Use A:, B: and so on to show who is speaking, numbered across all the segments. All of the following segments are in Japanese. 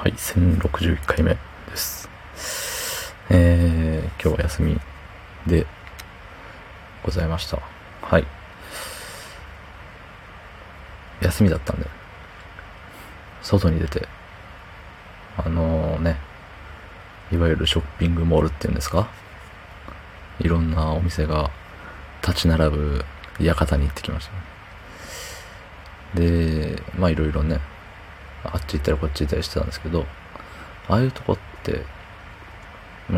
A: はい、1061回目です。えー、今日は休みでございました。はい。休みだったんで、外に出て、あのー、ね、いわゆるショッピングモールっていうんですか？いろんなお店が立ち並ぶ館に行ってきました、で、まあいろいろね、あっち行ったりこっち行ったりしてたんですけど、ああいうとこって、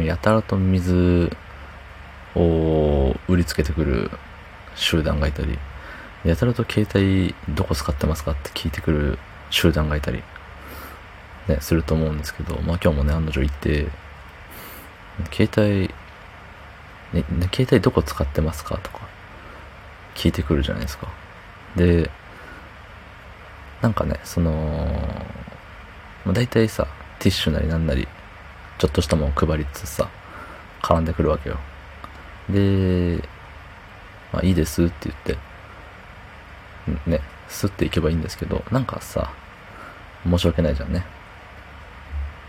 A: やたらと水を売りつけてくる集団がいたり、やたらと携帯どこ使ってますかって聞いてくる集団がいたり、ね、すると思うんですけど、まあ今日もね、案の定行って、携帯、ね、携帯どこ使ってますかとか、聞いてくるじゃないですか。で、なんかね、その、まあ、大体さ、ティッシュなりなんなり、ちょっとしたもん配りつつさ、絡んでくるわけよ。で、まあいいですって言って、ね、すっていけばいいんですけど、なんかさ、申し訳ないじゃんね。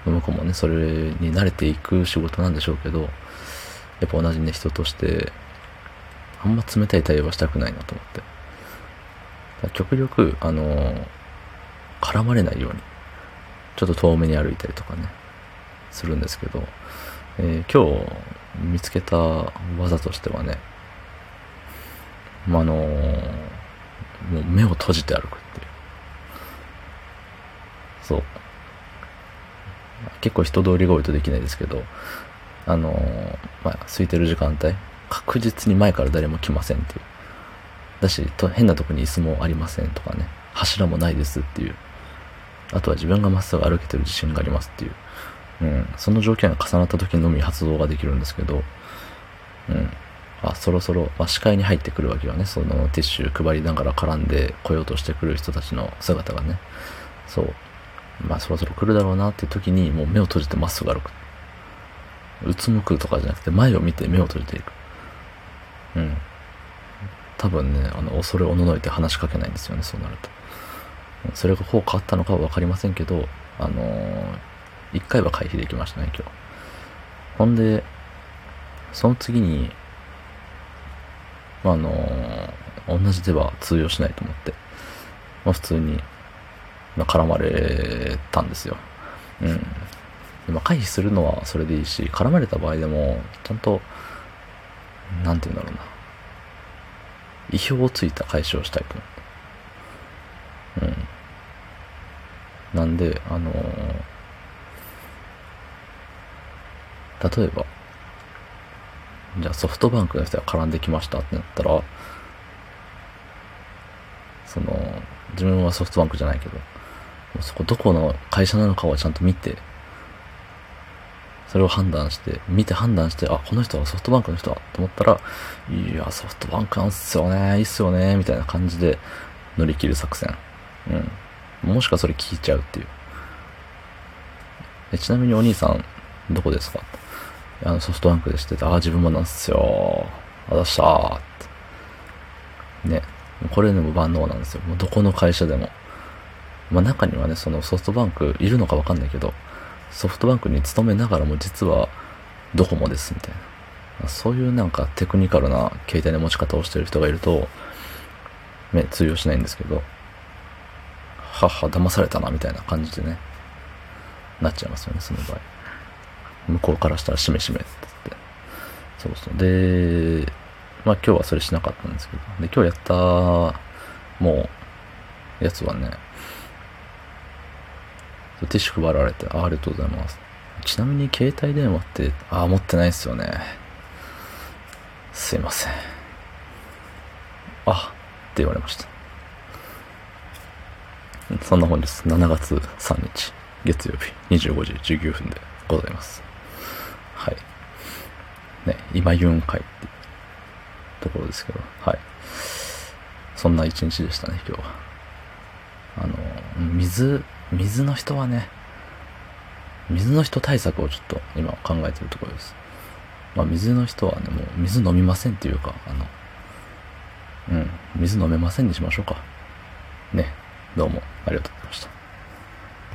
A: 向こうもね、それに慣れていく仕事なんでしょうけど、やっぱ同じね、人として、あんま冷たい対応はしたくないなと思って。極力、あのー、絡まれないように、ちょっと遠目に歩いたりとかね、するんですけど、えー、今日見つけた技としてはね、まあ、あのー、もう目を閉じて歩くっていう。そう。結構人通りが多いとできないですけど、あのー、まあ、空いてる時間帯、確実に前から誰も来ませんっていう。だし、と変なとこに椅子もありませんとかね、柱もないですっていう。あとは自分がまっすぐ歩けてる自信がありますっていう。うん。その条件が重なった時のみ発動ができるんですけど、うん。あ、そろそろ、まあ、視界に入ってくるわけよね。そのティッシュ配りながら絡んで来ようとしてくる人たちの姿がね。そう。まあそろそろ来るだろうなっていう時にもう目を閉じてまっすぐ歩く。うつむくとかじゃなくて前を見て目を閉じていく。うん。多分ね、あの、恐れおののいて話しかけないんですよね、そうなると。それが効果あったのかはわかりませんけど、あのー、一回は回避できましたね、今日。ほんで、その次に、まあ、あのー、同じでは通用しないと思って、まあ、普通に、まあ、絡まれたんですよ。うん。でま、回避するのはそれでいいし、絡まれた場合でも、ちゃんと、なんて言うんだろうな。意表をついた解消をしたいと思って。うん。なんで、あのー、例えば、じゃあソフトバンクの人が絡んできましたってなったら、その、自分はソフトバンクじゃないけど、そこどこの会社なのかをちゃんと見て、それを判断して、見て判断して、あ、この人はソフトバンクの人だと思ったら、いや、ソフトバンクなんすよね、いいっすよね、みたいな感じで乗り切る作戦。うん。もしかそれ聞いちゃうっていう。えちなみにお兄さん、どこですか？あの、ソフトバンクでしてて、あ、自分もなんすよ。あざしたーって。ね。これでも万能なんですよ。もうどこの会社でも。まあ中にはね、そのソフトバンクいるのかわかんないけど、ソフトバンクに勤めながらも実はドコモですみたいな。そういうなんかテクニカルな携帯の持ち方をしてる人がいると、ね、通用しないんですけど、はは、騙されたな、みたいな感じでね、なっちゃいますよね、その場合。向こうからしたらしめしめってって。そうそう。で、まあ今日はそれしなかったんですけど、で、今日やった、もう、やつはね、ティッシュ配られて、あありがとうございます。ちなみに携帯電話って、ああ、持ってないですよね。すいません。あ、って言われました。そんな本日7月3日月曜日25時19分でございます。はい。ね、今言うんかいってところですけど、はい。そんな一日でしたね、今日は。あの、水、水の人はね、水の人対策をちょっと今考えてるところです。まあ水の人はね、もう水飲みませんっていうか、あの、うん、水飲めませんにしましょうか。ね。どうもありがとうございました。